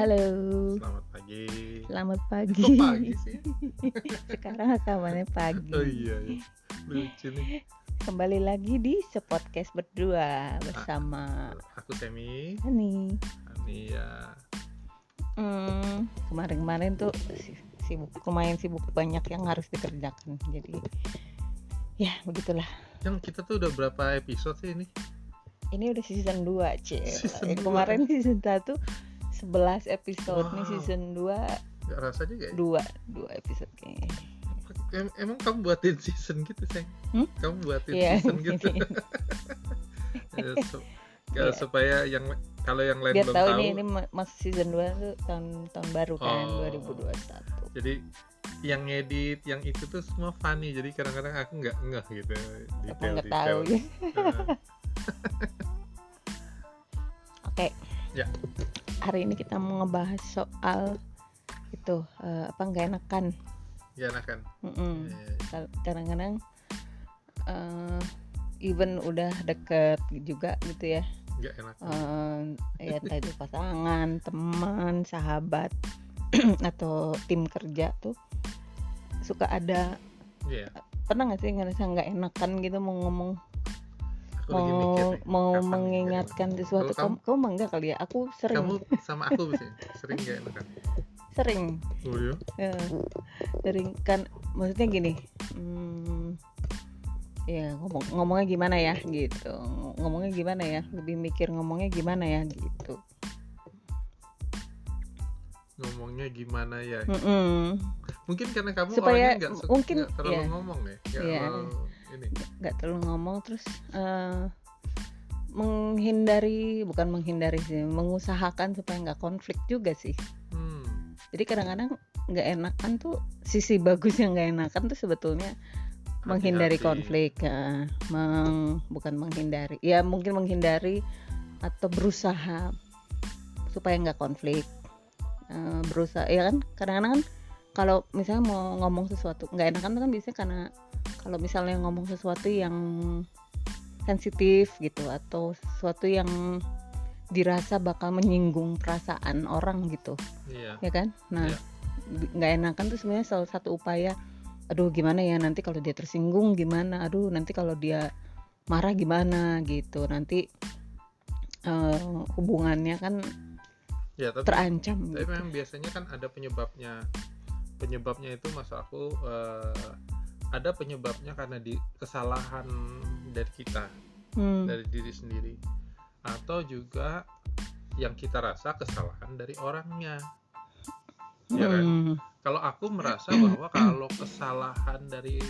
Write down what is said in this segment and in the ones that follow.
Halo. Selamat pagi. Selamat Kok pagi. pagi sih? Sekarang rekamannya pagi. Oh iya, iya. lucu nih. Kembali lagi di sepodcast berdua bersama Aku Semi, Hani. Ani ya. Hmm, kemarin-kemarin tuh si- sibuk lumayan sibuk banyak yang harus dikerjakan. Jadi ya begitulah. Yang kita tuh udah berapa episode sih ini? Ini udah season 2, Cil. Season Eh, dua. Kemarin season 1 11 episode nih Wow. season 2 Gak rasa juga ya? 2 2 episode kayaknya. Em- emang kamu buatin season gitu, Seng? Hmm? Kamu buatin Iya. season gitu? Ya, su- Iya. ya, supaya yang kalau yang lain Biar belum tahu tahu, ini ini ma- masih season 2 tuh tahun tahun baru kan Oh. 2021. jadi yang ngedit yang itu tuh semua funny jadi kadang-kadang aku nggak ngeh gitu Apa nggak tahu ya. Heeh. Ya. Hari ini kita mau ngebahas soal itu eh, apa nggak enakan. ya nah kan Mm-mm. Eh, Kal- Kadang-kadang eh, even udah deket juga gitu ya. nggak enak Eh, ya entah itu pasangan, teman, sahabat atau tim kerja tuh suka ada Iya, pernah nggak sih ngerasa nggak enakan gitu mau ngomong aku lagi mikir mau nih, mau nih mengingatkan sesuatu Kalau kamu kamu mah enggak kali ya? Aku sering. Kamu sama aku sih sering nggak enak kan sering. Oh iya? Ya, sering kan maksudnya gini hmm, ya ngomong ngomongnya gimana ya gitu. Ngomongnya gimana ya? Lebih mikir ngomongnya gimana ya gitu. Ngomongnya gimana ya? Mm-mm. mungkin karena kamu Supaya- orangnya nggak mungkin, terlalu iya. ngomong ya? Iya. terlalu ini nggak terlalu ngomong terus eh, menghindari bukan menghindari sih mengusahakan supaya nggak konflik juga sih hmm. jadi kadang-kadang nggak enakan tuh sisi bagus yang nggak enakan tuh sebetulnya menghindari Hati-hati. konflik ya. Meng- bukan menghindari ya mungkin menghindari atau berusaha supaya nggak konflik Eh, berusaha ya kan kadang-kadang kan kalau misalnya mau ngomong sesuatu nggak enakan tuh kan biasanya karena kalau misalnya ngomong sesuatu yang sensitif gitu atau sesuatu yang dirasa bakal menyinggung perasaan orang gitu. Iya. Ya kan? Nah Iya. nggak enakan tuh sebenarnya salah satu upaya aduh gimana ya nanti kalau dia tersinggung gimana? Aduh nanti kalau dia marah gimana? Gitu. Nanti eh, hubungannya kan ya tapi terancam tapi gitu. memang biasanya kan ada penyebabnya. Penyebabnya itu mas aku eh, ada penyebabnya karena di kesalahan dari kita Hmm, dari diri sendiri. Atau juga yang kita rasa kesalahan dari orangnya. Ya kan? Hmm, kalau aku merasa bahwa kalau kesalahan dari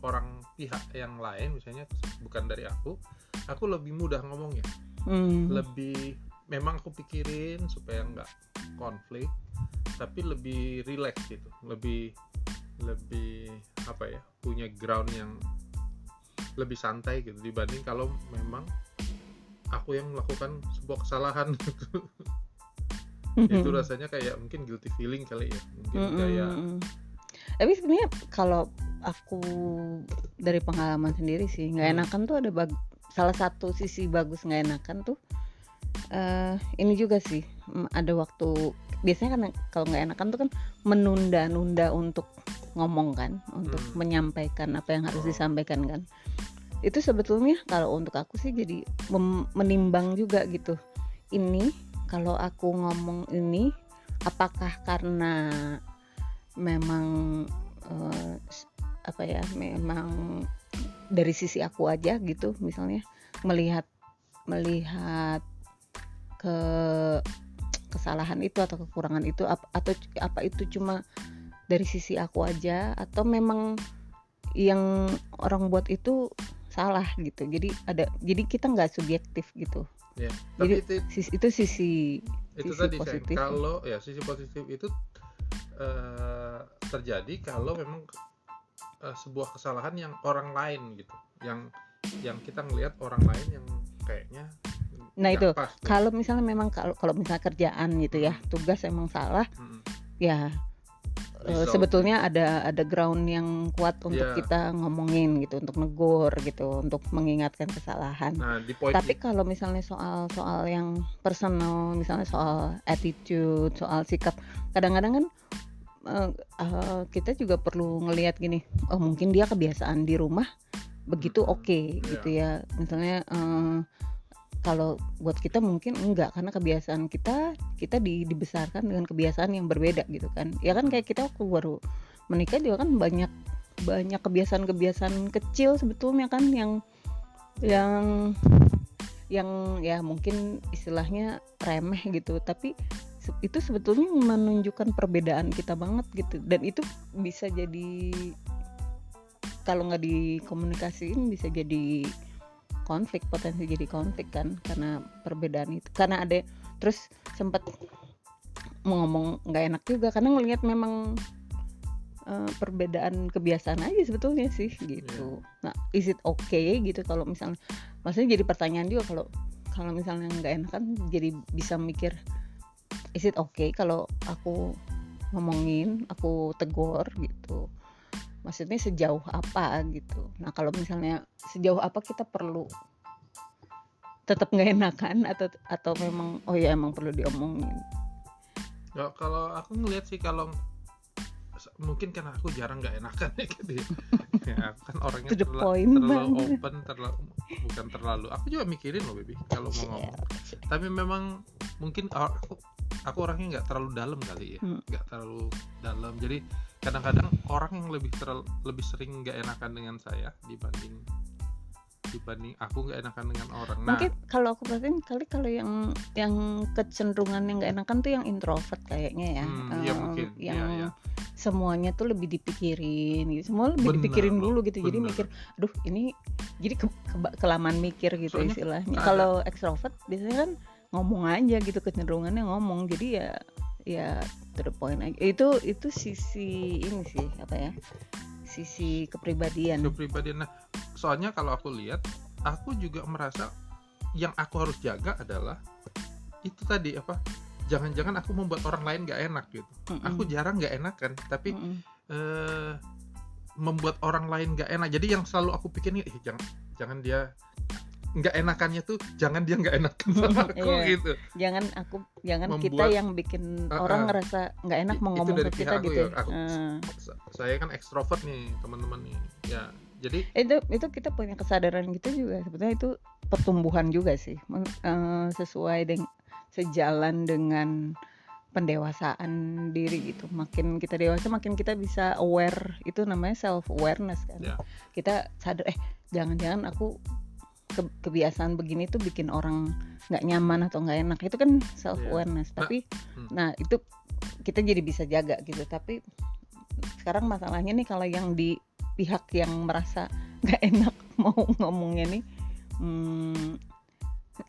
orang pihak yang lain misalnya bukan dari aku aku lebih mudah ngomongnya. Hmm, lebih memang aku pikirin supaya nggak konflik tapi lebih relax gitu. Lebih lebih apa ya punya ground yang lebih santai gitu dibanding kalau memang aku yang melakukan sebuah kesalahan gitu. itu rasanya kayak mungkin guilty feeling kali ya mungkin hmm, kayak tapi sebenarnya kalau aku dari pengalaman sendiri sih nggak Hmm. enakan tuh ada bag- salah satu sisi bagus nggak enakan tuh eh ini juga sih ada waktu biasanya kan kalau nggak enakan tuh kan menunda-nunda untuk ngomong kan untuk Hmm. menyampaikan apa yang harus Oh. disampaikan kan itu sebetulnya kalau untuk aku sih jadi menimbang juga gitu ini kalau aku ngomong ini apakah karena memang s- apa ya memang dari sisi aku aja gitu misalnya melihat melihat ke kesalahan itu atau kekurangan itu ap- atau apa itu cuma dari sisi aku aja atau memang yang orang buat itu salah gitu jadi ada jadi kita nggak subjektif gitu ya Jadi- itu, Sis- itu sisi itu sisi tadi Sayang. positif. kalau ya sisi positif itu eh, terjadi kalau memang eh, sebuah kesalahan yang orang lain gitu yang yang kita ngelihat orang lain yang kayaknya Nah, itu. pas tuh. kalau misalnya memang kalau kalau misalnya kerjaan gitu ya tugas emang salah Mm-mm. ya Result. sebetulnya ada ada ground yang kuat untuk Iya. kita ngomongin gitu, untuk negur gitu, untuk mengingatkan kesalahan. Nah, di Tapi kalau misalnya soal soal yang personal, misalnya soal attitude, soal sikap, kadang-kadang kan eh, eh, kita juga perlu ngelihat gini, oh mungkin dia kebiasaan di rumah begitu oke gitu ya. Misalnya eh, kalau buat kita mungkin enggak karena kebiasaan kita kita di- dibesarkan dengan kebiasaan yang berbeda gitu kan. Ya kan kayak kita waktu baru menikah juga kan banyak banyak kebiasaan-kebiasaan kecil sebetulnya kan yang yang yang ya mungkin istilahnya remeh gitu tapi itu sebetulnya menunjukkan perbedaan kita banget gitu dan itu bisa jadi kalau nggak dikomunikasiin bisa jadi konflik potensi jadi konflik kan karena perbedaan itu. Karena ada terus sempat ngomong nggak enak juga karena ngelihat memang eh, perbedaan kebiasaan aja sebetulnya sih gitu. Nah is it okay gitu kalau misalnya maksudnya jadi pertanyaan juga kalau kalau misalnya nggak enak kan jadi bisa mikir is it okay kalau aku ngomongin aku tegur gitu maksudnya sejauh apa gitu nah kalau misalnya sejauh apa kita perlu tetap nggak enakan atau atau memang oh ya emang perlu diomongin Ya, kalau aku ngelihat sih kalau mungkin karena aku jarang nggak enakan ya gitu ya. ya kan orangnya terla- terlalu banget. open terlalu bukan terlalu aku juga mikirin loh baby kalau mau ngomong Share. tapi memang mungkin or- aku aku orangnya nggak terlalu dalam kali ya Hmm. nggak terlalu dalam jadi kadang-kadang orang yang lebih terlalu lebih sering nggak enakan dengan saya dibanding dibanding aku nggak enakan dengan orang. Nah mungkin kalau aku perhatiin kali kalau yang yang kecenderungan yang nggak enakan tuh yang introvert kayaknya ya. Hmm, iya Eh, mungkin. yang Iya, iya. semuanya tuh lebih dipikirin gitu. Semua lebih Benar, dipikirin dulu gitu. Jadi benar. mikir aduh ini jadi ke, keba- kelamaan mikir gitu Soalnya istilahnya. ada- kalau extrovert biasanya kan ngomong aja gitu kecenderungannya ngomong. Jadi ya ya to the point aja itu itu sisi ini sih apa ya sisi kepribadian kepribadian nah soalnya kalau aku lihat aku juga merasa yang aku harus jaga adalah itu tadi apa jangan-jangan aku membuat orang lain gak enak gitu Mm-mm. aku jarang gak enakan tapi Mm-mm. eh, membuat orang lain gak enak jadi yang selalu aku pikirin eh, jangan jangan dia nggak enakannya tuh jangan dia nggak enakan sama aku Iya. gitu jangan aku jangan kita Membuat- yang bikin Uh-uh. orang ngerasa nggak enak mau ngomong dari ke kita aku gitu ya, ya. aku-. Sa- saya kan ekstrovert nih teman-teman nih ya jadi itu itu kita punya kesadaran gitu juga sebetulnya itu pertumbuhan juga sih eh, sesuai dengan sejalan dengan pendewasaan diri gitu makin kita dewasa makin kita bisa aware itu namanya self awareness kan Ya. kita sadar eh jangan-jangan aku ke- kebiasaan begini tuh bikin orang nggak nyaman atau nggak enak. Itu kan self awareness Nah, tapi hmm. nah itu kita jadi bisa jaga gitu. Tapi sekarang masalahnya nih kalau yang di pihak yang merasa nggak enak mau ngomongnya nih hmm,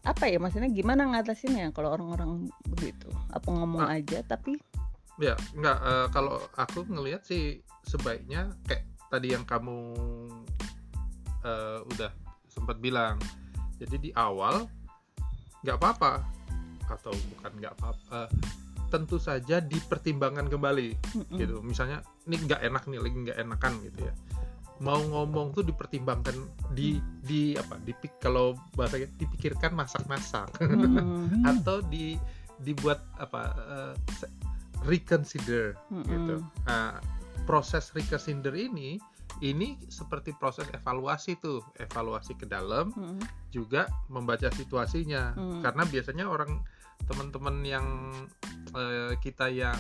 apa ya maksudnya? Gimana ngatasinnya kalau orang-orang begitu? Apa ngomong Ah. aja tapi Ya, enggak eh, kalau aku ngelihat sih sebaiknya kayak tadi yang kamu eh, udah sempat bilang. Jadi di awal nggak apa-apa atau bukan nggak apa-apa. tentu saja dipertimbangkan kembali mm-mm. gitu. Misalnya ini nggak enak nih lagi nggak enakan gitu ya. Mau ngomong tuh dipertimbangkan di di apa? Dipik kalau bahasanya dipikirkan masak-masak Hmm. atau di dibuat apa se- reconsider Mm-mm. gitu. Nah, proses reconsider ini ini seperti proses evaluasi tuh, evaluasi ke dalam Mm-mm. juga membaca situasinya. Mm. Karena biasanya orang teman-teman yang eh, kita yang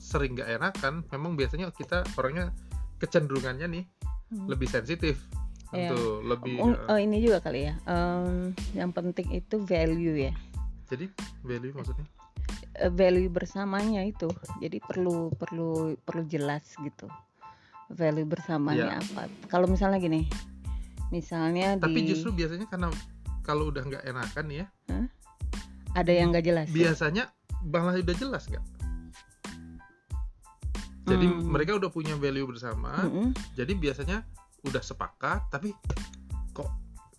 sering nggak enakan, memang biasanya kita orangnya kecenderungannya nih Hmm. lebih sensitif, Iya. tentu lebih. Oh, oh, ini juga kali ya em, yang penting itu value ya jadi value maksudnya? Value bersamanya itu jadi perlu perlu perlu jelas gitu value bersamanya Iya. apa kalau misalnya gini misalnya Tapi di justru biasanya karena kalau udah nggak enakan ya, ada yang nggak jelas ya? biasanya malah udah jelas nggak? Jadi Hmm. mereka udah punya value bersama, Mm-mm. jadi biasanya udah sepakat, tapi kok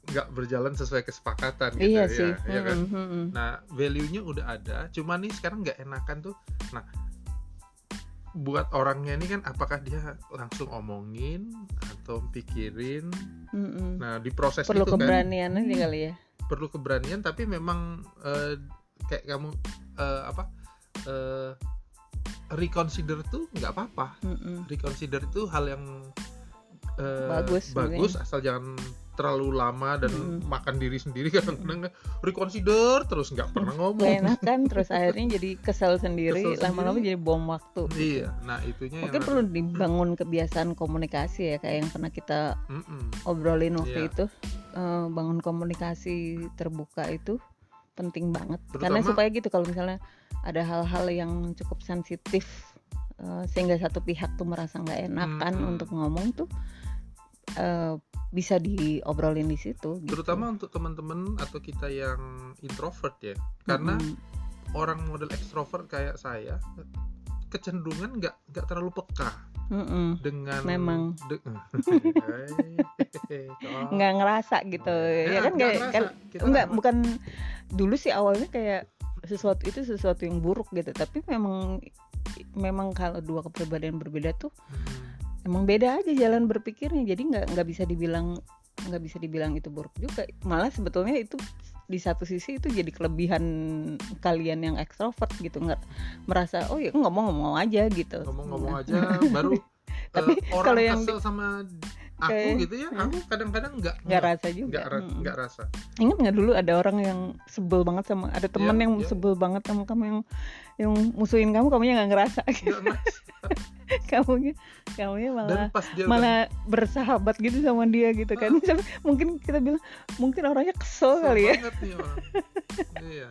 nggak berjalan sesuai kesepakatan gitu iya ya, sih ya kan? Mm-mm, mm-mm. Nah value-nya udah ada, cuman nih sekarang nggak enakan tuh. Nah buat orangnya ini kan apakah dia langsung omongin atau pikirin Mm-mm. nah di proses perlu itu kan keberanian aja kali ya perlu keberanian tapi memang eh, kayak kamu eh, apa eh, reconsider tuh nggak apa-apa Mm-mm. reconsider itu hal yang eh, Bagus, bagus asal jangan terlalu lama dan Mm. makan diri sendiri kadang-kadang reconsider terus nggak pernah ngomong enakan terus akhirnya jadi kesel sendiri lama-lama jadi bom waktu iya nah itunya mungkin yang perlu dibangun kebiasaan komunikasi ya kayak yang pernah kita Mm-mm. obrolin waktu Iya. itu Eh, bangun komunikasi terbuka itu penting banget karena Terutama- supaya gitu kalau misalnya ada hal-hal yang cukup sensitif eh, sehingga satu pihak tuh merasa nggak enakan Mm-mm. untuk ngomong tuh eh, bisa diobrolin di situ gitu. terutama untuk teman-teman atau kita yang introvert ya karena Mm-mm. orang model ekstrovert kayak saya kecenderungan nggak nggak terlalu peka Mm-mm. dengan Memang. de- nggak ngerasa gitu ya kan nggak kan- nggak- bukan dulu sih awalnya kayak sesuatu itu sesuatu yang buruk gitu tapi memang memang kalau dua kepribadian berbeda tuh Hmm. Emang beda aja jalan berpikirnya jadi nggak nggak bisa dibilang nggak bisa dibilang itu buruk juga. Malah sebetulnya itu di satu sisi itu jadi kelebihan kalian yang ekstrovert gitu nggak merasa oh ya ngomong-ngomong aja gitu. Ngomong-ngomong Nah, aja baru Tapi eh, orang kalau yang kesel sama aku kayak- gitu ya aku kadang-kadang nggak nggak rasa juga. nggak ra- nggak rasa. Ingat nggak dulu ada orang yang sebel banget sama ada teman Iya, yang iya. sebel banget sama kamu yang yang musuhin kamu kamunya nggak ngerasa nggak ngerasa. kamunya kamunya dan malah udah malah bersahabat gitu sama dia gitu kan. Tapi mungkin kita bilang mungkin orangnya kesel kesel kali ya. banget nih orang. Iya.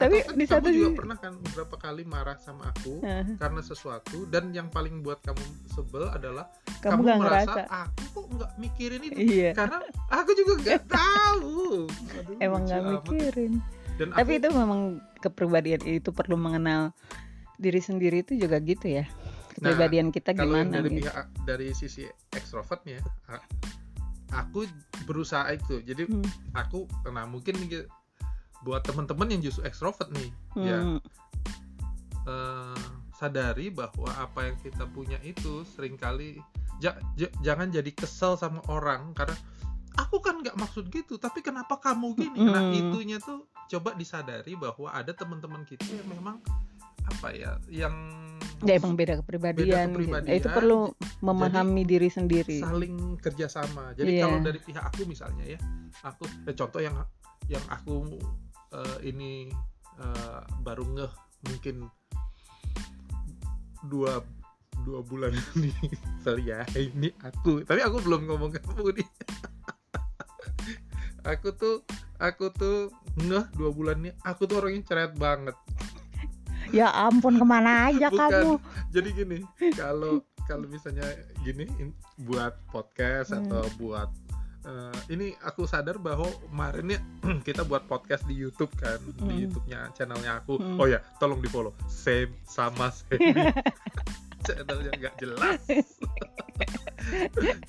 Tapi Atau kan di kamu satu juga sisi pernah kan beberapa kali marah sama aku Nah, karena sesuatu dan yang paling buat kamu sebel adalah kamu nggak merasa ngerasa? Aku kok nggak mikirin itu? Iya. Karena aku juga nggak tahu. Aduh, emang nggak mikirin. Dan tapi aku, itu memang kepribadian itu perlu mengenal diri sendiri itu juga gitu ya kepribadian kita kalau yang gimana dari gitu? pihak dari sisi ekstrovertnya aku berusaha itu. Jadi Hmm, aku nah mungkin nih, buat teman-teman yang justru ekstrovert nih ya hmm, eh, sadari bahwa apa yang kita punya itu sering kali ja- ja- jangan jadi kesel sama orang karena aku kan nggak maksud gitu tapi kenapa kamu gini? Nah Mm. itunya tuh coba disadari bahwa ada teman-teman kita yang memang apa ya yang ya emang beda kepribadian, gitu. kepribadian, itu perlu memahami diri sendiri. saling kerjasama. Jadi Iya. kalau dari pihak aku misalnya ya aku eh, contoh yang yang aku eh, ini eh, baru ngeh mungkin dua dua bulan ini. Sorry ya ini aku. Tapi aku belum ngomong kamu nih. Aku tuh aku tuh ngeh dua bulan ini. Aku tuh orangnya ceret banget ya ampun ke mana aja Bukan. kamu jadi gini kalau kalau misalnya gini in- buat podcast Hmm. atau buat eh, ini aku sadar bahwa kemarin ya kita buat podcast di YouTube kan di Hmm. YouTube-nya channelnya aku Hmm. oh ya tolong di follow same sama same channelnya nggak jelas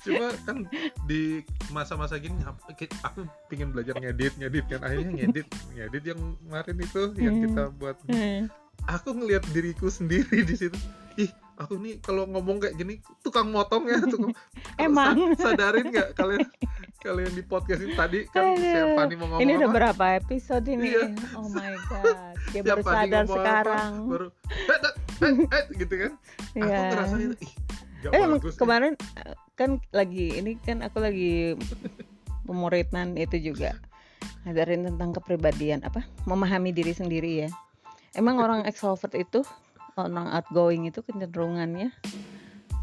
cuma kan di masa-masa gini aku pingin belajar ngedit ngedit kan akhirnya ngedit ngedit yang kemarin itu yang Hmm. kita buat Hmm. Aku ngelihat diriku sendiri di situ. Ih aku nih kalau ngomong kayak gini tukang motong ya tukang Emang. Sa- sadarin nggak kalian kalian di podcast ini tadi? Kan Aduh. Fani mau ngomong ini udah apa? berapa episode ini? Iya. oh my god. Dia baru Fani sadar ngomong apa, sekarang. Baru eh, eh, eh, eh, gitu kan? Aku Iya. ngerasain ih gak eh emang bagus kemarin eh, kan lagi ini kan aku lagi pemuritan itu juga. Ngajarin tentang kepribadian apa? Memahami diri sendiri ya emang orang extrovert itu orang outgoing itu kecenderungannya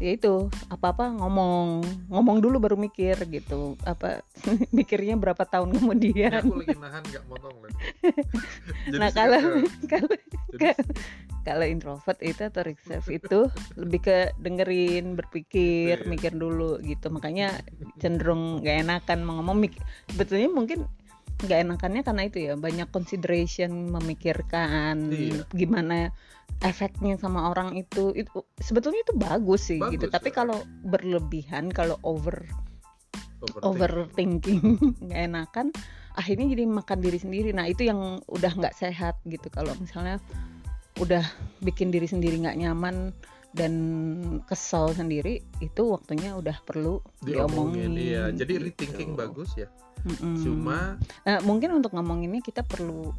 ya itu apa apa ngomong ngomong dulu baru mikir gitu. Apa mikirnya berapa tahun Ya, kemudian aku lagi nahan nggak motong lagi nah kalau eh, kalau kalau introvert itu atau reserve itu lebih ke dengerin berpikir Iya. mikir dulu gitu. Makanya cenderung gak enakan mau ngomong mik- sebetulnya mungkin nggak enakannya karena itu ya banyak consideration memikirkan Iya. gimana efeknya sama orang itu itu sebetulnya itu bagus sih gitu Bagus, tapi ya. kalau berlebihan kalau over overthinking. nggak enakan akhirnya jadi makan diri sendiri nah itu yang udah nggak sehat gitu kalau misalnya udah bikin diri sendiri nggak nyaman dan kesel sendiri itu waktunya udah perlu diomongin diomongin iya jadi gitu. rethinking bagus ya Mm-mm. cuma Eh, mungkin untuk ngomonginnya kita perlu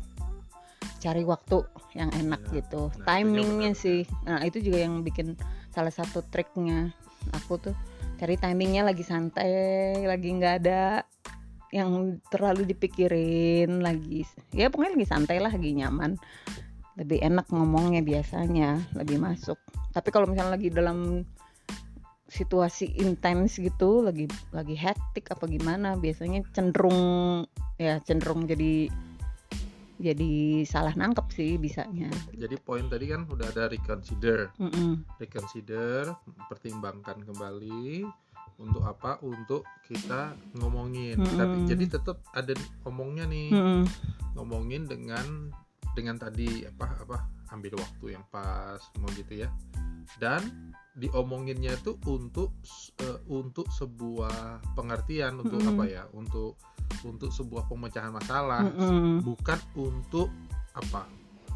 cari waktu yang enak Iya. gitu. Nah, timingnya sih. nah itu juga yang bikin salah satu triknya. Aku tuh cari timingnya lagi santai lagi nggak ada yang terlalu dipikirin lagi. Ya pokoknya lagi santai lah lagi nyaman. Lebih enak ngomongnya biasanya lebih masuk. Tapi kalau misalnya lagi dalam situasi intens gitu lagi lagi hektik apa gimana biasanya cenderung ya cenderung jadi jadi salah nangkep sih bisanya jadi poin tadi kan udah ada reconsider Mm-mm. reconsider pertimbangkan kembali untuk apa untuk kita ngomongin Mm-mm. tapi jadi tetap ada ngomongnya nih Mm-mm. ngomongin dengan dengan tadi apa apa ambil waktu yang pas mau gitu ya dan diomonginnya itu untuk eh, untuk sebuah pengertian untuk Mm-mm. apa ya untuk untuk sebuah pemecahan masalah Mm-mm. bukan untuk apa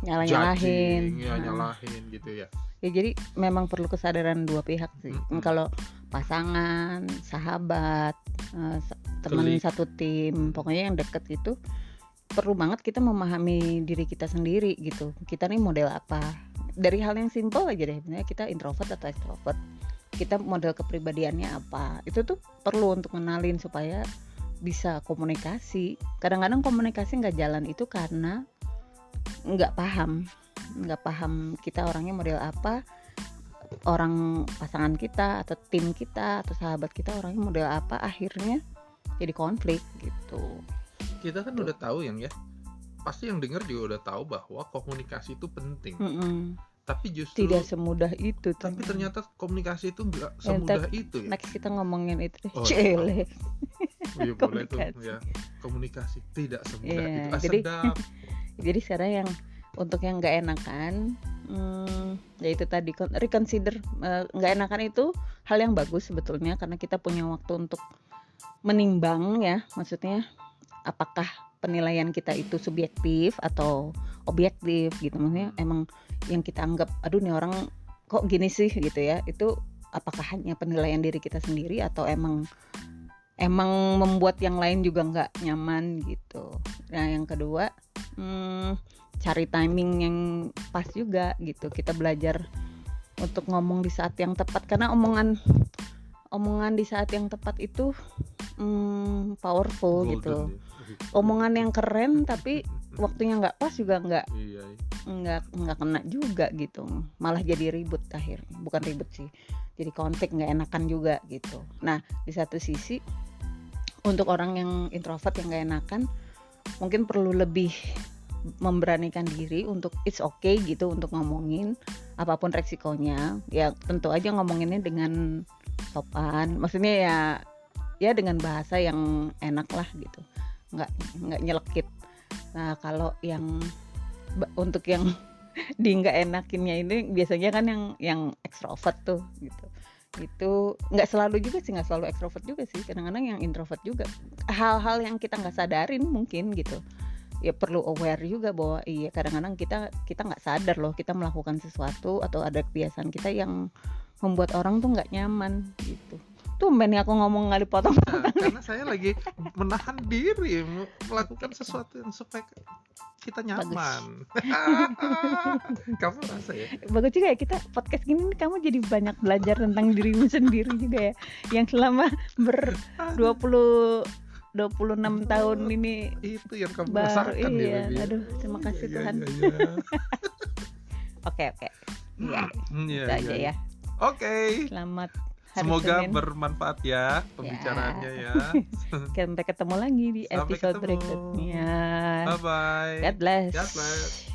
nyalah nyalahin judging ya nyalahin gitu ya ya jadi memang perlu kesadaran dua pihak sih Mm-mm. kalau pasangan sahabat eh, teman Klik. satu tim pokoknya yang deket itu perlu banget kita memahami diri kita sendiri gitu kita nih model apa dari hal yang simpel aja deh. Misalnya kita introvert atau extrovert kita model kepribadiannya apa itu tuh perlu untuk kenalin supaya bisa komunikasi. Kadang-kadang komunikasi nggak jalan itu karena nggak paham nggak paham kita orangnya model apa orang pasangan kita atau tim kita atau sahabat kita orangnya model apa akhirnya jadi konflik gitu. Kita kan udah tahu yang ya pasti yang dengar juga udah tahu bahwa komunikasi itu penting. Mm-mm. tapi justru tidak semudah itu tapi ternyata komunikasi itu nggak Ya, semudah itu ya. next kita ngomongin itu. Oh. Iya, boleh tuh ya. Komunikasi tidak semudah Iya, itu. Ah, jadi- sedap. jadi sekarang yang untuk yang nggak enakan hmm, ya itu tadi reconsider eh, nggak enakan itu hal yang bagus sebetulnya karena kita punya waktu untuk menimbang ya maksudnya apakah penilaian kita itu subjektif atau objektif gitu. Maksudnya emang yang kita anggap aduh nih orang kok gini sih? gitu ya. Itu apakah hanya penilaian diri kita sendiri atau emang emang membuat yang lain juga nggak nyaman gitu. Nah yang kedua hmm, cari timing yang pas juga gitu. Kita belajar untuk ngomong di saat yang tepat. Karena omongan omongan di saat yang tepat itu hmm, powerful Golden gitu. ya. Omongan yang keren tapi waktunya nggak pas juga nggak iya iya. nggak nggak kena juga gitu. Malah jadi ribut akhirnya bukan ribut sih jadi konflik nggak enakan juga gitu. Nah di satu sisi untuk orang yang introvert yang nggak enakan mungkin perlu lebih memberanikan diri untuk it's okay gitu untuk ngomongin apa pun resikonya. Ya tentu aja ngomonginnya dengan sopan maksudnya ya ya dengan bahasa yang enak lah gitu nggak nggak nyelekit. Nah kalau yang untuk yang di nggak enakinnya ini biasanya kan yang yang ekstrovert tuh gitu. Itu nggak selalu juga sih nggak selalu ekstrovert juga sih. Kadang-kadang yang introvert juga. Hal-hal yang kita nggak sadarin mungkin gitu. Ya perlu aware juga bahwa iya kadang-kadang kita kita nggak sadar loh kita melakukan sesuatu atau ada kebiasaan kita yang membuat orang tuh nggak nyaman gitu tuh nih aku ngomong nggak dipotong Nah, karena saya lagi menahan diri melakukan sesuatu yang supaya kita nyaman. Kamu rasa ya? bagus juga ya kita podcast gini kamu jadi banyak belajar tentang dirimu sendiri juga ya yang selama ber 20 26 tahun ini Itu yang kamu baru rasakan ya, iya Baby. aduh terima kasih Iya, Tuhan iya, iya. oke oke iya Hmm, iya, iya. ya Oke. selamat hari Semoga Senin bermanfaat ya pembicaraannya ya. sampai ketemu lagi di Sampai episode ketemu. berikutnya Bye bye. God bless God bless.